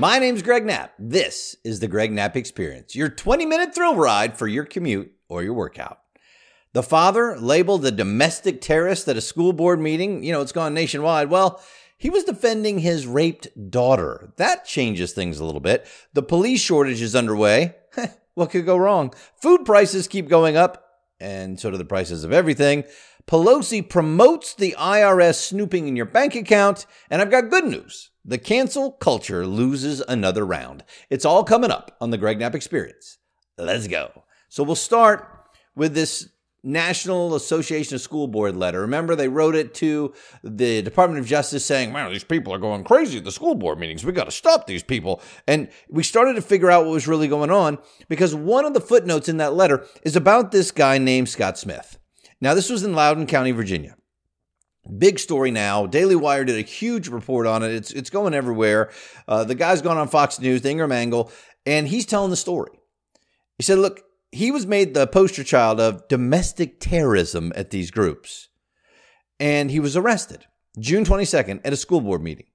My name's Greg Knapp. This is the Greg Knapp Experience, your 20 minute thrill ride for your commute or your workout. The father labeled a domestic terrorist at a school board meeting. You know, it's gone nationwide. Well, he was defending his raped daughter. That changes things a little bit. The police shortage is underway. what could go wrong? Food prices keep going up, and so do the prices of everything. Pelosi promotes the IRS snooping in your bank account, and I've got good news. The cancel culture loses another round. It's all coming up on the Greg Knapp Experience. Let's go. So we'll start with this National Association of School Board letter. Remember, they wrote it to the Department of Justice saying, man, these people are going crazy at the school board meetings. We got to stop these people. And we started to figure out what was really going on because one of the footnotes in that letter is about this guy named Scott Smith. Now, this was in Loudoun County, Virginia. Big story now. Daily Wire did a huge report on it. It's, it's going everywhere. Uh, the guy's gone on Fox News, the Ingraham Angle, and he's telling the story. He said, look, he was made the poster child of domestic terrorism at these groups. And he was arrested June 22nd at a school board meeting.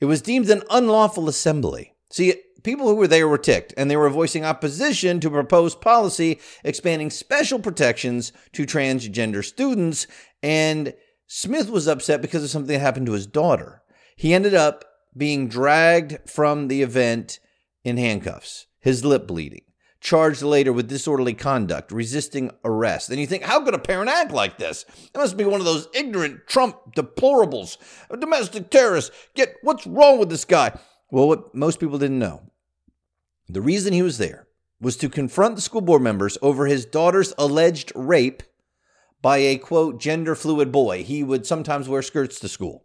It was deemed an unlawful assembly. See, people who were there were ticked, and they were voicing opposition to proposed policy expanding special protections to transgender students. And Smith was upset because of something that happened to his daughter. He ended up being dragged from the event in handcuffs, his lip bleeding charged later with disorderly conduct, resisting arrest. And you think, how could a parent act like this? It must be one of those ignorant Trump deplorables, a domestic terrorist. Get what's wrong with this guy? Well, what most people didn't know, the reason he was there was to confront the school board members over his daughter's alleged rape by a quote gender fluid boy. He would sometimes wear skirts to school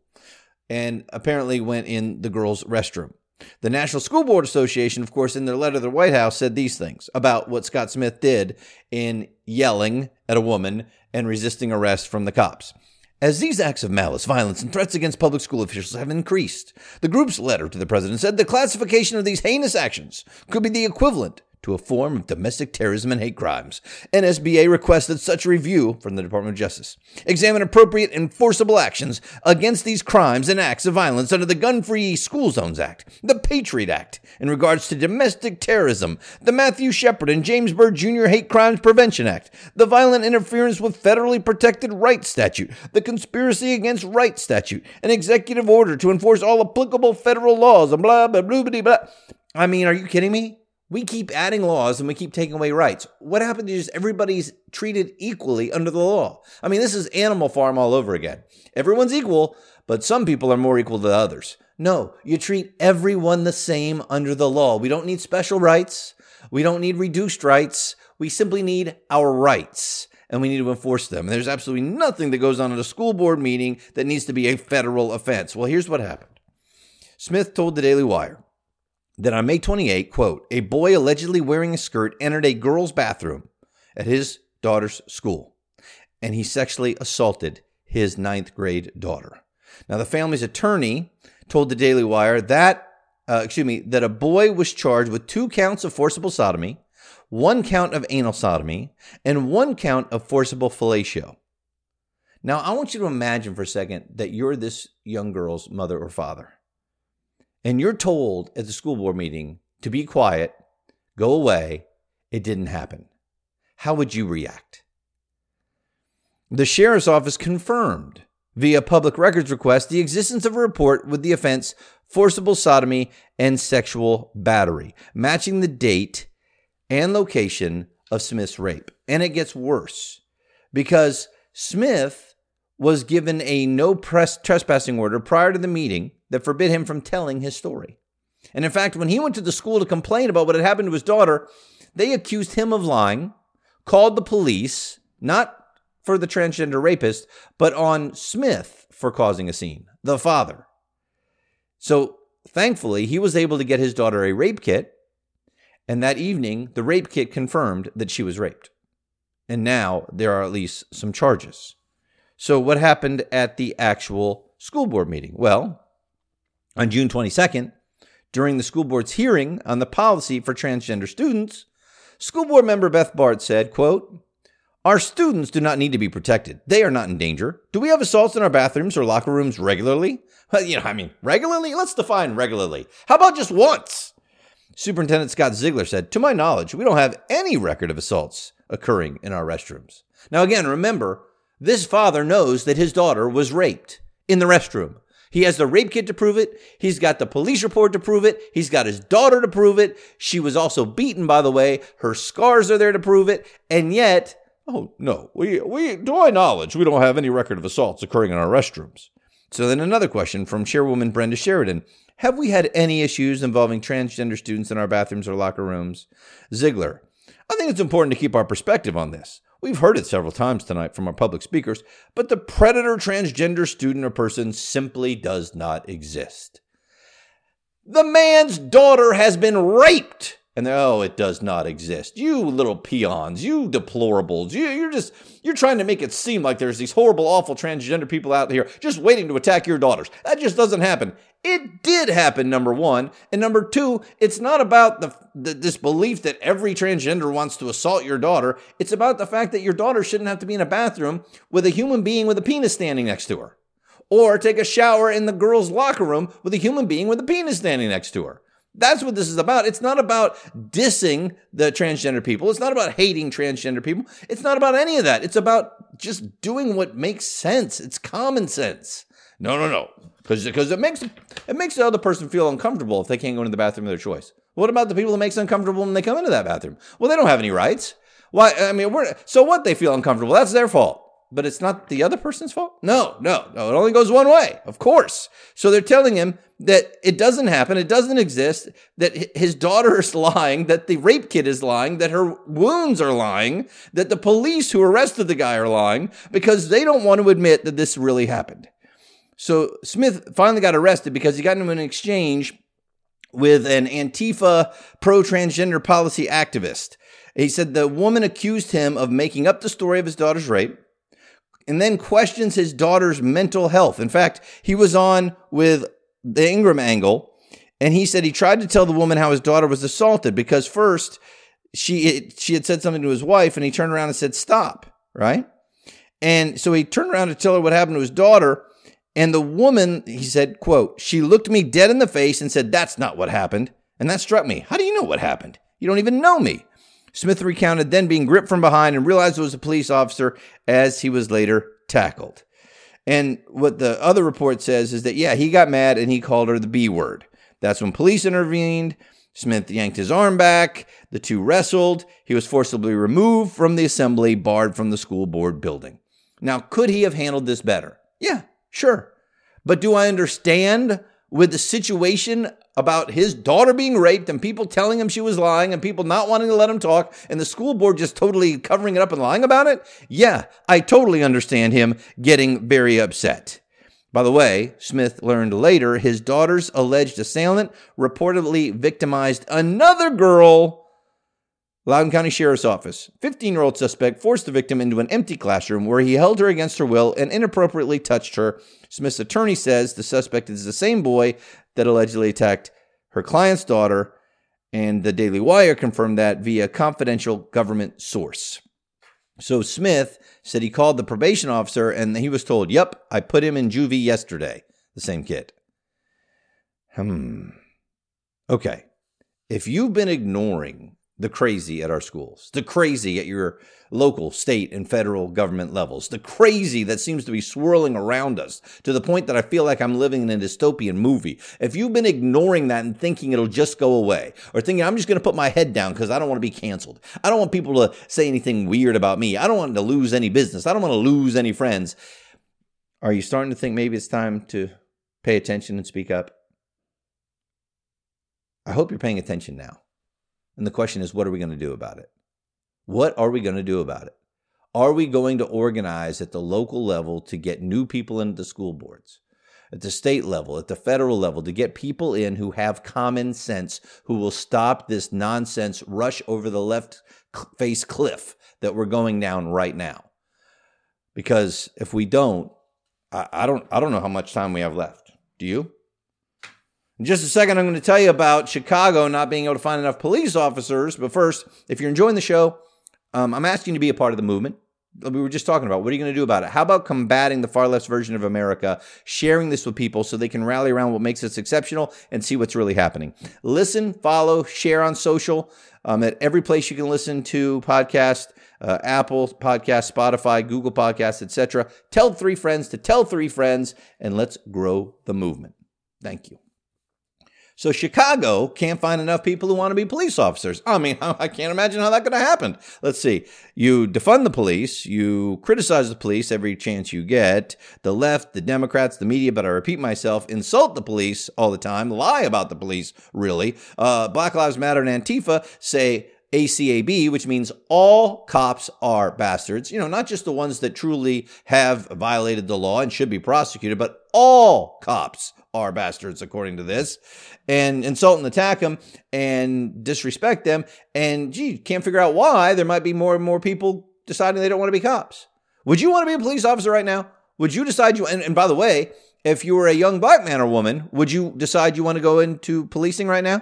and apparently went in the girls' restroom. The National School Board Association, of course, in their letter to the White House, said these things about what Scott Smith did in yelling at a woman and resisting arrest from the cops. As these acts of malice, violence, and threats against public school officials have increased, the group's letter to the president said the classification of these heinous actions could be the equivalent to a form of domestic terrorism and hate crimes. NSBA requested such review from the Department of Justice. Examine appropriate enforceable actions against these crimes and acts of violence under the Gun Free School Zones Act, the Patriot Act, in regards to domestic terrorism, the Matthew Shepard and James Byrd Jr. Hate Crimes Prevention Act, the Violent Interference with Federally Protected Rights Statute, the Conspiracy Against Rights Statute, an executive order to enforce all applicable federal laws, and blah, blah, blah, blah, blah. I mean, are you kidding me? We keep adding laws and we keep taking away rights. What happens is everybody's treated equally under the law. I mean, this is Animal Farm all over again. Everyone's equal, but some people are more equal than others. No, you treat everyone the same under the law. We don't need special rights. We don't need reduced rights. We simply need our rights and we need to enforce them. There's absolutely nothing that goes on at a school board meeting that needs to be a federal offense. Well, here's what happened Smith told the Daily Wire that on May 28, quote, a boy allegedly wearing a skirt entered a girl's bathroom at his daughter's school and he sexually assaulted his ninth grade daughter. Now, the family's attorney told the Daily Wire that, uh, excuse me, that a boy was charged with two counts of forcible sodomy, one count of anal sodomy, and one count of forcible fellatio. Now, I want you to imagine for a second that you're this young girl's mother or father and you're told at the school board meeting to be quiet, go away, it didn't happen, how would you react? The sheriff's office confirmed via public records request the existence of a report with the offense forcible sodomy and sexual battery, matching the date and location of Smith's rape. And it gets worse because Smith was given a no press trespassing order prior to the meeting that forbid him from telling his story. And in fact, when he went to the school to complain about what had happened to his daughter, they accused him of lying, called the police, not for the transgender rapist, but on Smith for causing a scene, the father. So thankfully, he was able to get his daughter a rape kit. And that evening, the rape kit confirmed that she was raped. And now there are at least some charges. So, what happened at the actual school board meeting? Well, on June 22nd, during the school board's hearing on the policy for transgender students, school board member Beth Barts said, quote, Our students do not need to be protected. They are not in danger. Do we have assaults in our bathrooms or locker rooms regularly? Well, you know, I mean, regularly? Let's define regularly. How about just once? Superintendent Scott Ziegler said, To my knowledge, we don't have any record of assaults occurring in our restrooms. Now, again, remember, this father knows that his daughter was raped in the restroom. He has the rape kit to prove it. He's got the police report to prove it. He's got his daughter to prove it. She was also beaten, by the way. Her scars are there to prove it. And yet, oh no, we, we, to my knowledge, we don't have any record of assaults occurring in our restrooms. So then another question from Chairwoman Brenda Sheridan. Have we had any issues involving transgender students in our bathrooms or locker rooms? Ziegler, I think it's important to keep our perspective on this. We've heard it several times tonight from our public speakers, but the predator transgender student or person simply does not exist. The man's daughter has been raped. And oh, it does not exist. You little peons, you deplorables, you, you're just, you're trying to make it seem like there's these horrible, awful transgender people out here just waiting to attack your daughters. That just doesn't happen. It did happen, number one. And number two, it's not about the, the, this belief that every transgender wants to assault your daughter. It's about the fact that your daughter shouldn't have to be in a bathroom with a human being with a penis standing next to her. Or take a shower in the girls' locker room with a human being with a penis standing next to her. That's what this is about. It's not about dissing the transgender people. It's not about hating transgender people. It's not about any of that. It's about just doing what makes sense. It's common sense. No, no, no. Because because it makes it makes the other person feel uncomfortable if they can't go into the bathroom of their choice. What about the people that makes uncomfortable when they come into that bathroom? Well, they don't have any rights. Why? I mean, we're, so what? They feel uncomfortable. That's their fault but it's not the other person's fault? No, no, no. It only goes one way, of course. So they're telling him that it doesn't happen, it doesn't exist, that his daughter is lying, that the rape kit is lying, that her wounds are lying, that the police who arrested the guy are lying because they don't want to admit that this really happened. So Smith finally got arrested because he got into an exchange with an Antifa pro transgender policy activist. He said the woman accused him of making up the story of his daughter's rape and then questions his daughter's mental health. In fact, he was on with the Ingraham Angle and he said he tried to tell the woman how his daughter was assaulted because first she she had said something to his wife and he turned around and said stop, right? And so he turned around to tell her what happened to his daughter and the woman, he said, quote, she looked me dead in the face and said, That's not what happened. And that struck me. How do you know what happened? You don't even know me. Smith recounted then being gripped from behind and realized it was a police officer as he was later tackled. And what the other report says is that, yeah, he got mad and he called her the B word. That's when police intervened. Smith yanked his arm back. The two wrestled. He was forcibly removed from the assembly, barred from the school board building. Now, could he have handled this better? Yeah, sure. But do I understand with the situation about his daughter being raped and people telling him she was lying and people not wanting to let him talk and the school board just totally covering it up and lying about it? Yeah, I totally understand him getting very upset. By the way, Smith learned later his daughter's alleged assailant reportedly victimized another girl Loudoun County Sheriff's Office. 15 year old suspect forced the victim into an empty classroom where he held her against her will and inappropriately touched her. Smith's attorney says the suspect is the same boy that allegedly attacked her client's daughter, and the Daily Wire confirmed that via confidential government source. So Smith said he called the probation officer and he was told, Yep, I put him in juvie yesterday. The same kid. Hmm. Okay. If you've been ignoring the crazy at our schools, the crazy at your local, state, and federal government levels, the crazy that seems to be swirling around us to the point that I feel like I'm living in a dystopian movie. If you've been ignoring that and thinking it'll just go away, or thinking I'm just going to put my head down because I don't want to be canceled, I don't want people to say anything weird about me, I don't want to lose any business, I don't want to lose any friends, are you starting to think maybe it's time to pay attention and speak up? I hope you're paying attention now. And the question is, what are we going to do about it? What are we going to do about it? Are we going to organize at the local level to get new people into the school boards? At the state level, at the federal level, to get people in who have common sense, who will stop this nonsense rush over the left face cliff that we're going down right now. Because if we don't, I, I don't, I don't know how much time we have left. Do you? In just a second, I'm going to tell you about Chicago not being able to find enough police officers. But first, if you're enjoying the show, um, I'm asking you to be a part of the movement. we were just talking about. What are you going to do about it? How about combating the far left version of America, sharing this with people so they can rally around what makes us exceptional and see what's really happening? Listen, follow, share on social um, at every place you can listen to podcast. Uh, Apple Podcast, Spotify, Google Podcasts, etc. Tell three friends to tell three friends, and let's grow the movement. Thank you. So Chicago can't find enough people who want to be police officers. I mean, I can't imagine how that could have happened. Let's see. You defund the police, you criticize the police every chance you get. The left, the Democrats, the media, but I repeat myself, insult the police all the time, lie about the police, really. Uh, Black Lives Matter and Antifa say ACAB, which means all cops are bastards. You know, not just the ones that truly have violated the law and should be prosecuted, but all cops are bastards, according to this, and insult and attack them and disrespect them. And gee, can't figure out why there might be more and more people deciding they don't want to be cops. Would you want to be a police officer right now? Would you decide you, and, and by the way, if you were a young black man or woman, would you decide you want to go into policing right now?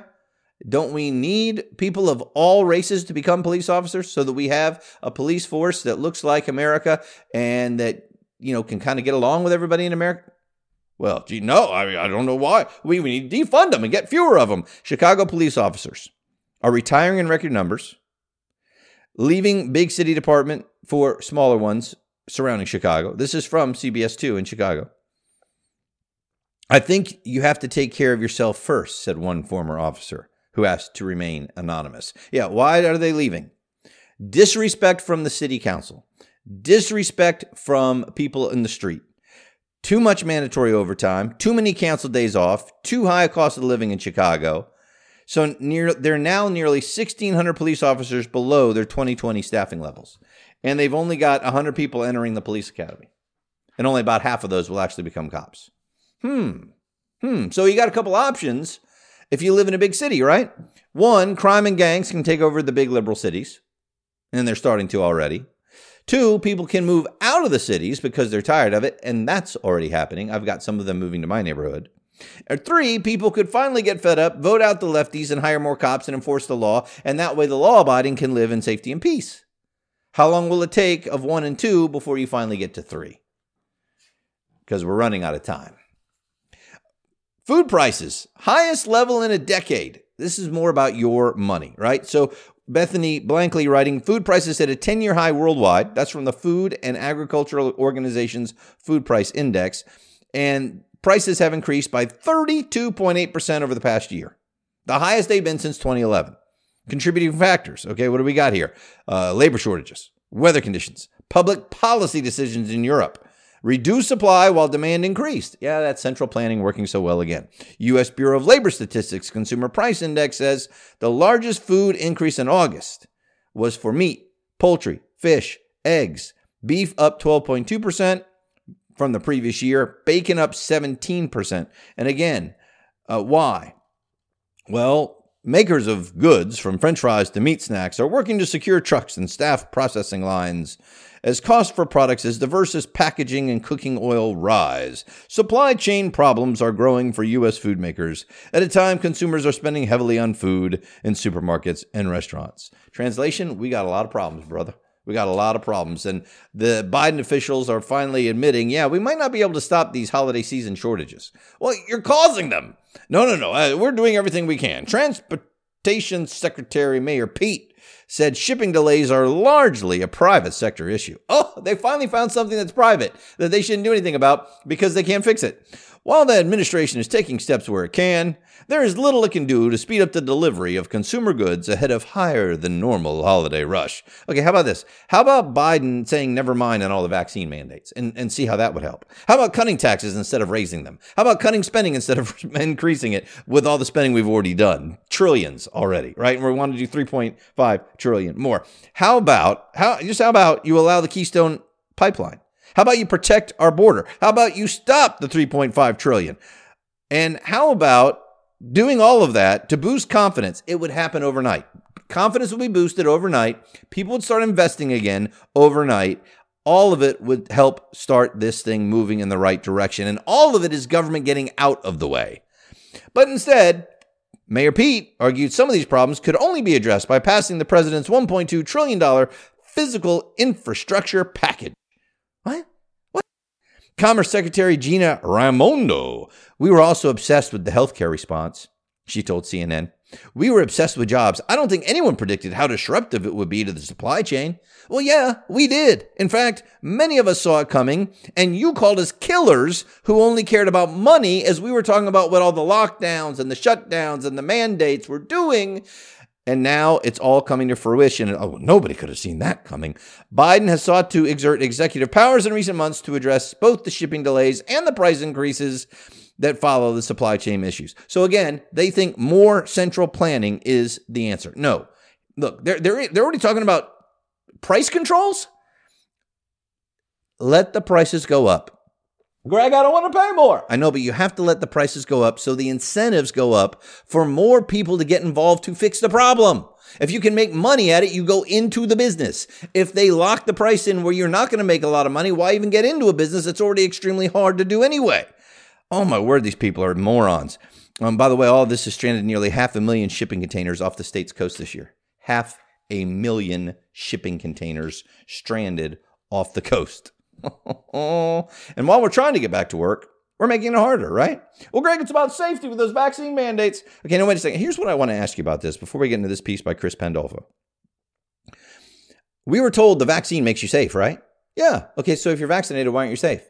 Don't we need people of all races to become police officers so that we have a police force that looks like America and that, you know, can kind of get along with everybody in America? Well, gee, no, I mean, I don't know why. We, we need to defund them and get fewer of them. Chicago police officers are retiring in record numbers, leaving big city department for smaller ones surrounding Chicago. This is from CBS 2 in Chicago. I think you have to take care of yourself first, said one former officer who asked to remain anonymous. Yeah, why are they leaving? Disrespect from the city council, disrespect from people in the street too much mandatory overtime, too many canceled days off, too high a cost of living in Chicago. So near, they're now nearly 1,600 police officers below their 2020 staffing levels. And they've only got 100 people entering the police academy. And only about half of those will actually become cops. Hmm. Hmm. So you got a couple options if you live in a big city, right? One, crime and gangs can take over the big liberal cities. And they're starting to already. Two, people can move out of the cities because they're tired of it, and that's already happening. I've got some of them moving to my neighborhood. Or three, people could finally get fed up, vote out the lefties, and hire more cops and enforce the law, and that way the law abiding can live in safety and peace. How long will it take of one and two before you finally get to three? Because we're running out of time. Food prices, highest level in a decade. This is more about your money, right? So Bethany Blankley writing Food prices hit a 10 year high worldwide. That's from the Food and Agricultural Organization's Food Price Index. And prices have increased by 32.8% over the past year, the highest they've been since 2011. Contributing factors. Okay, what do we got here? Uh, labor shortages, weather conditions, public policy decisions in Europe, Reduce supply while demand increased. Yeah, that's central planning working so well again. U.S. Bureau of Labor Statistics Consumer Price Index says the largest food increase in August was for meat, poultry, fish, eggs, beef up 12.2% from the previous year, bacon up 17%. And again, uh, why? Well, Makers of goods, from french fries to meat snacks, are working to secure trucks and staff processing lines as costs for products as diverse as packaging and cooking oil rise. Supply chain problems are growing for U.S. food makers at a time consumers are spending heavily on food in supermarkets and restaurants. Translation We got a lot of problems, brother. We got a lot of problems. And the Biden officials are finally admitting, yeah, we might not be able to stop these holiday season shortages. Well, you're causing them. No, no, no. Uh, we're doing everything we can. Transportation Secretary Mayor Pete said shipping delays are largely a private sector issue. Oh, they finally found something that's private that they shouldn't do anything about because they can't fix it. While the administration is taking steps where it can, there is little it can do to speed up the delivery of consumer goods ahead of higher than normal holiday rush. Okay, how about this? How about Biden saying never mind on all the vaccine mandates and, and see how that would help? How about cutting taxes instead of raising them? How about cutting spending instead of increasing it with all the spending we've already done? Trillions already, right? And we want to do 3.5 trillion more. How about how just how about you allow the Keystone pipeline? How about you protect our border? How about you stop the 3.5 trillion? And how about doing all of that to boost confidence? It would happen overnight. Confidence would be boosted overnight. People would start investing again overnight. All of it would help start this thing moving in the right direction. And all of it is government getting out of the way. But instead, Mayor Pete argued some of these problems could only be addressed by passing the president's $1.2 trillion physical infrastructure package. Commerce Secretary Gina Raimondo. We were also obsessed with the healthcare response, she told CNN. We were obsessed with jobs. I don't think anyone predicted how disruptive it would be to the supply chain. Well, yeah, we did. In fact, many of us saw it coming, and you called us killers who only cared about money as we were talking about what all the lockdowns and the shutdowns and the mandates were doing. And now it's all coming to fruition. Oh, nobody could have seen that coming. Biden has sought to exert executive powers in recent months to address both the shipping delays and the price increases that follow the supply chain issues. So again, they think more central planning is the answer. No. Look, they're, they're, they're already talking about price controls. Let the prices go up. Greg, I don't want to pay more. I know, but you have to let the prices go up so the incentives go up for more people to get involved to fix the problem. If you can make money at it, you go into the business. If they lock the price in where you're not going to make a lot of money, why even get into a business that's already extremely hard to do anyway? Oh my word, these people are morons. Um, by the way, all this has stranded nearly half a million shipping containers off the state's coast this year. Half a million shipping containers stranded off the coast. and while we're trying to get back to work, we're making it harder, right? Well, Greg, it's about safety with those vaccine mandates. Okay, now wait a second. Here's what I want to ask you about this before we get into this piece by Chris Pandolfo. We were told the vaccine makes you safe, right? Yeah. Okay, so if you're vaccinated, why aren't you safe?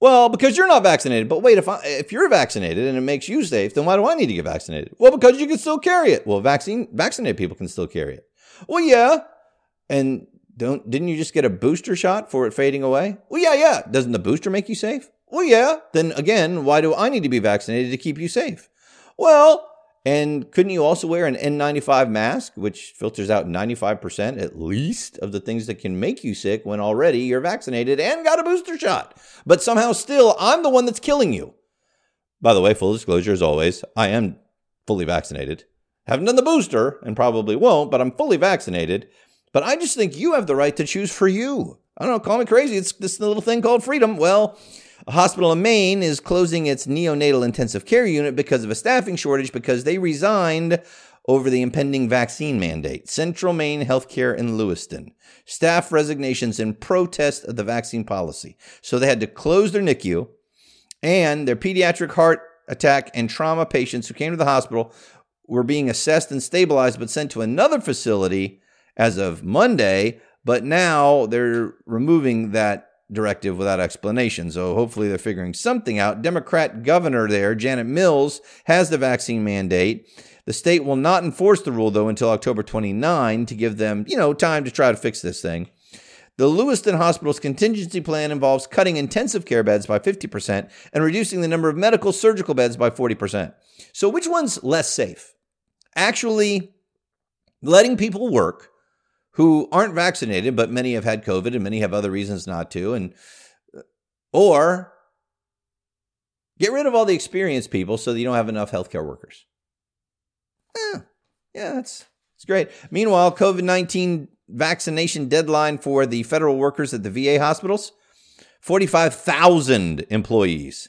Well, because you're not vaccinated. But wait, if I, if you're vaccinated and it makes you safe, then why do I need to get vaccinated? Well, because you can still carry it. Well, vaccine vaccinated people can still carry it. Well, yeah. And don't didn't you just get a booster shot for it fading away? Well, yeah, yeah. Doesn't the booster make you safe? Well, yeah. Then again, why do I need to be vaccinated to keep you safe? Well, and couldn't you also wear an N95 mask, which filters out 95% at least of the things that can make you sick when already you're vaccinated and got a booster shot? But somehow still, I'm the one that's killing you. By the way, full disclosure as always, I am fully vaccinated. Haven't done the booster and probably won't, but I'm fully vaccinated. But I just think you have the right to choose for you. I don't know, call me crazy. It's this little thing called freedom. Well, a hospital in Maine is closing its neonatal intensive care unit because of a staffing shortage because they resigned over the impending vaccine mandate. Central Maine Healthcare in Lewiston. Staff resignations in protest of the vaccine policy. So they had to close their NICU and their pediatric heart attack and trauma patients who came to the hospital were being assessed and stabilized but sent to another facility as of Monday. But now they're removing that directive without explanation. So hopefully they're figuring something out. Democrat governor there, Janet Mills, has the vaccine mandate. The state will not enforce the rule though until October 29 to give them, you know, time to try to fix this thing. The Lewiston Hospital's contingency plan involves cutting intensive care beds by 50% and reducing the number of medical surgical beds by 40%. So which one's less safe? Actually letting people work who aren't vaccinated, but many have had COVID and many have other reasons not to, and uh, or get rid of all the experienced people so that you don't have enough healthcare workers. Yeah, yeah, that's it's great. Meanwhile, COVID nineteen vaccination deadline for the federal workers at the VA hospitals, forty five thousand employees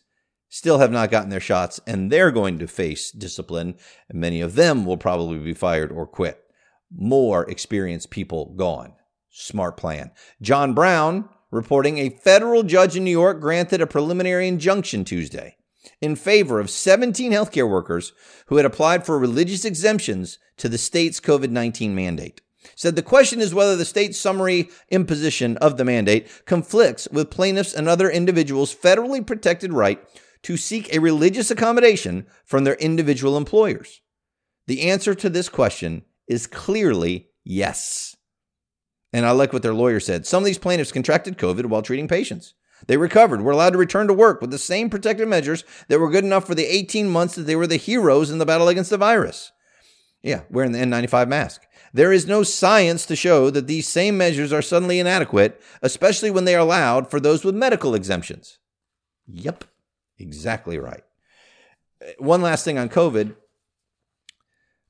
still have not gotten their shots, and they're going to face discipline. And many of them will probably be fired or quit more experienced people gone. Smart plan. John Brown reporting a federal judge in New York granted a preliminary injunction Tuesday in favor of 17 healthcare workers who had applied for religious exemptions to the state's COVID 19 mandate. Said the question is whether the state's summary imposition of the mandate conflicts with plaintiffs and other individuals' federally protected right to seek a religious accommodation from their individual employers. The answer to this question is clearly yes. And I like what their lawyer said. Some of these plaintiffs contracted COVID while treating patients. They recovered, were allowed to return to work with the same protective measures that were good enough for the 18 months that they were the heroes in the battle against the virus. Yeah, wearing the N95 mask. There is no science to show that these same measures are suddenly inadequate, especially when they are allowed for those with medical exemptions. Yep, exactly right. Uh, one last thing on COVID.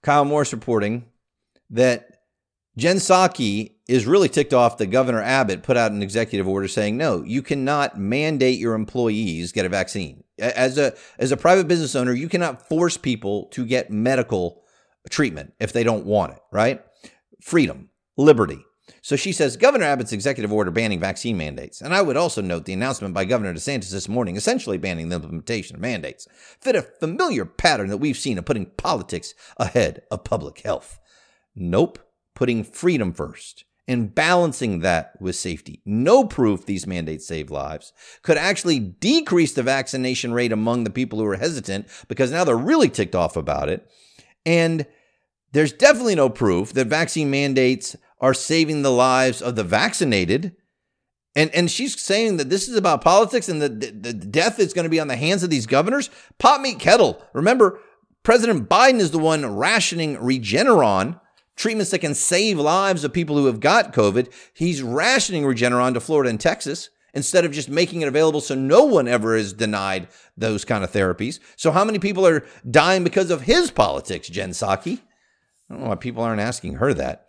Kyle Morris reporting that Jen Psaki is really ticked off that Governor Abbott put out an executive order saying, no, you cannot mandate your employees get a vaccine. As a, as a private business owner, you cannot force people to get medical treatment if they don't want it, right? Freedom, liberty. So she says Governor Abbott's executive order banning vaccine mandates, and I would also note the announcement by Governor DeSantis this morning essentially banning the implementation of mandates, fit a familiar pattern that we've seen of putting politics ahead of public health. Nope, putting freedom first and balancing that with safety. No proof these mandates save lives could actually decrease the vaccination rate among the people who are hesitant because now they're really ticked off about it. And there's definitely no proof that vaccine mandates are saving the lives of the vaccinated. And, and she's saying that this is about politics and that the, the death is going to be on the hands of these governors. Pot meet kettle. Remember, President Biden is the one rationing Regeneron, treatments that can save lives of people who have got COVID. He's rationing Regeneron to Florida and Texas instead of just making it available so no one ever is denied those kind of therapies. So, how many people are dying because of his politics, Jen Psaki? I don't know why people aren't asking her that.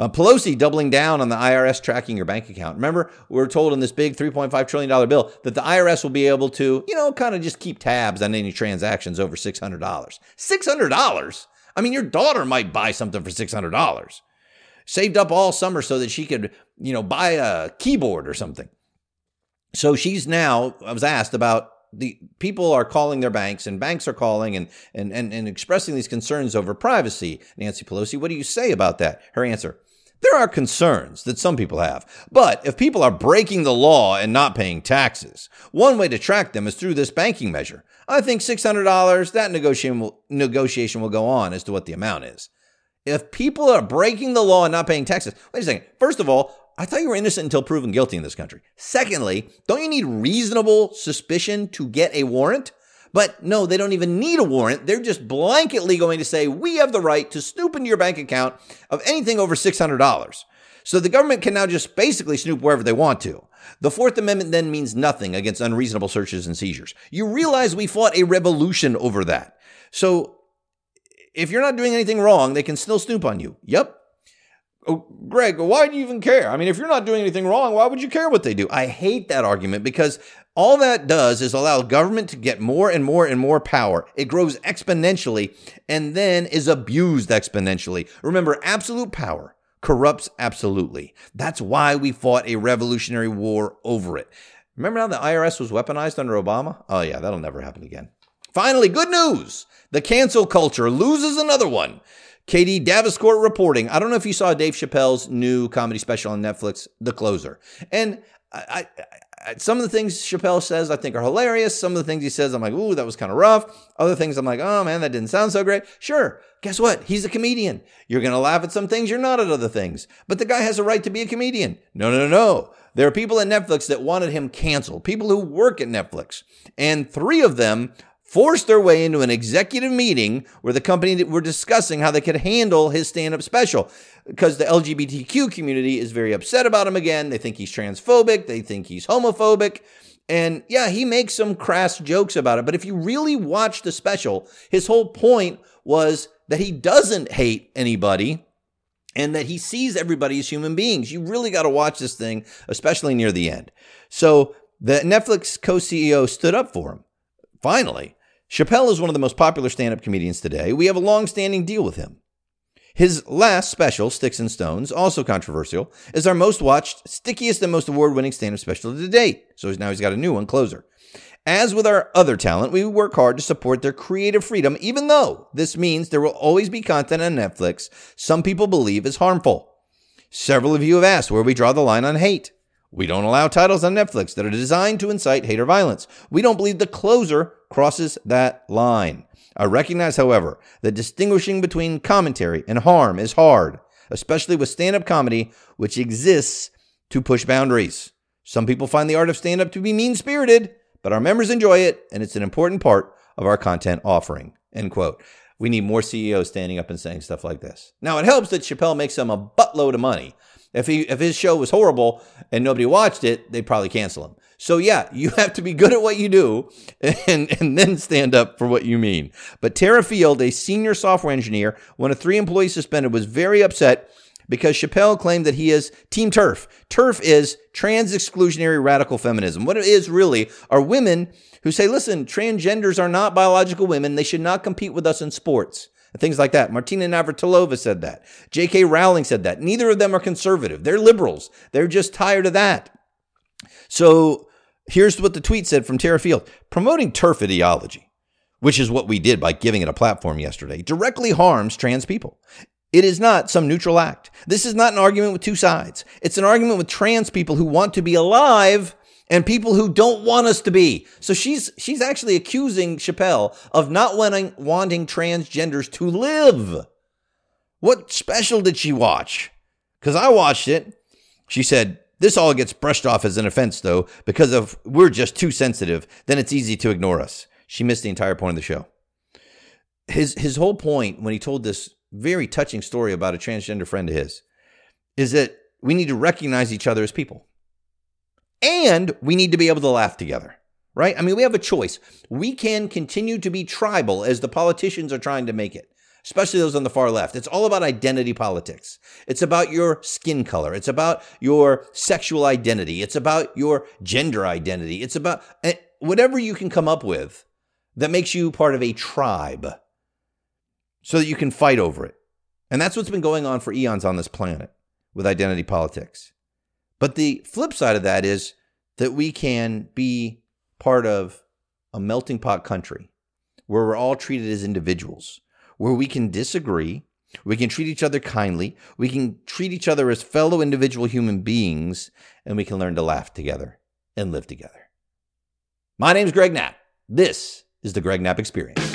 Uh, Pelosi doubling down on the IRS tracking your bank account. Remember, we were told in this big $3.5 trillion bill that the IRS will be able to, you know, kind of just keep tabs on any transactions over $600. $600? I mean, your daughter might buy something for $600. Saved up all summer so that she could, you know, buy a keyboard or something. So she's now, I was asked about the people are calling their banks and banks are calling and, and, and, and expressing these concerns over privacy. Nancy Pelosi, what do you say about that? Her answer, there are concerns that some people have, but if people are breaking the law and not paying taxes, one way to track them is through this banking measure. I think $600, that negotiation will, negotiation will go on as to what the amount is. If people are breaking the law and not paying taxes, wait a second. First of all, I thought you were innocent until proven guilty in this country. Secondly, don't you need reasonable suspicion to get a warrant? But no, they don't even need a warrant. They're just blanketly going to say, we have the right to snoop into your bank account of anything over $600. So the government can now just basically snoop wherever they want to. The Fourth Amendment then means nothing against unreasonable searches and seizures. You realize we fought a revolution over that. So if you're not doing anything wrong, they can still snoop on you. Yep, Oh, Greg, why do you even care? I mean, if you're not doing anything wrong, why would you care what they do? I hate that argument because all that does is allow government to get more and more and more power. It grows exponentially and then is abused exponentially. Remember, absolute power corrupts absolutely. That's why we fought a revolutionary war over it. Remember how the IRS was weaponized under Obama? Oh, yeah, that'll never happen again. Finally, good news. The cancel culture loses another one. KD Daviscourt reporting. I don't know if you saw Dave Chappelle's new comedy special on Netflix, The Closer. And I, I, some of the things Chappelle says I think are hilarious. Some of the things he says, I'm like, ooh, that was kind of rough. Other things I'm like, oh man, that didn't sound so great. Sure. Guess what? He's a comedian. You're going to laugh at some things. You're not at other things. But the guy has a right to be a comedian. No, no, no. No. There are people at Netflix that wanted him canceled, people who work at Netflix. And three of them forced their way into an executive meeting where the company were discussing how they could handle his stand up special because the LGBTQ community is very upset about him again. They think he's transphobic, they think he's homophobic. And yeah, he makes some crass jokes about it. But if you really watch the special, his whole point was that he doesn't hate anybody and that he sees everybody as human beings. You really got to watch this thing, especially near the end. So the Netflix co CEO stood up for him. Finally, Chappelle is one of the most popular stand up comedians today. We have a long standing deal with him. His last special, Sticks and Stones, also controversial, is our most watched, stickiest, and most award winning stand up special to date. So now he's got a new one, Closer. As with our other talent, we work hard to support their creative freedom, even though this means there will always be content on Netflix some people believe is harmful. Several of you have asked where we draw the line on hate. We don't allow titles on Netflix that are designed to incite hate or violence. We don't believe the closer crosses that line. I recognize, however, that distinguishing between commentary and harm is hard, especially with stand up comedy, which exists to push boundaries. Some people find the art of stand up to be mean spirited, but our members enjoy it, and it's an important part of our content offering. End quote. We need more CEOs standing up and saying stuff like this. Now, it helps that Chappelle makes them a buttload of money. If he if his show was horrible and nobody watched it, they'd probably cancel him. So yeah, you have to be good at what you do and, and then stand up for what you mean. But Terra Field, a senior software engineer, one of three employees suspended, was very upset because Chappelle claimed that he is Team TERF. TERF is trans exclusionary radical feminism. What it is really are women who say, listen, transgenders are not biological women. They should not compete with us in sports. Things like that. Martina Navratilova said that. J.K. Rowling said that. Neither of them are conservative. They're liberals. They're just tired of that. So here's what the tweet said from Terra Field promoting TERF ideology, which is what we did by giving it a platform yesterday, directly harms trans people. It is not some neutral act. This is not an argument with two sides. It's an argument with trans people who want to be alive and people who don't want us to be. So she's she's actually accusing Chappelle of not wanting wanting transgenders to live. What special did she watch? Cuz I watched it. She said, "This all gets brushed off as an offense though because of we're just too sensitive, then it's easy to ignore us." She missed the entire point of the show. His his whole point when he told this very touching story about a transgender friend of his is that we need to recognize each other as people. And we need to be able to laugh together, right? I mean, we have a choice. We can continue to be tribal as the politicians are trying to make it, especially those on the far left. It's all about identity politics. It's about your skin color. It's about your sexual identity. It's about your gender identity. It's about eh, whatever you can come up with that makes you part of a tribe so that you can fight over it. And that's what's been going on for eons on this planet with identity politics. But the flip side of that is that we can be part of a melting pot country where we're all treated as individuals, where we can disagree, we can treat each other kindly, we can treat each other as fellow individual human beings, and we can learn to laugh together and live together. My name is Greg Knapp. This is the Greg Knapp Experience.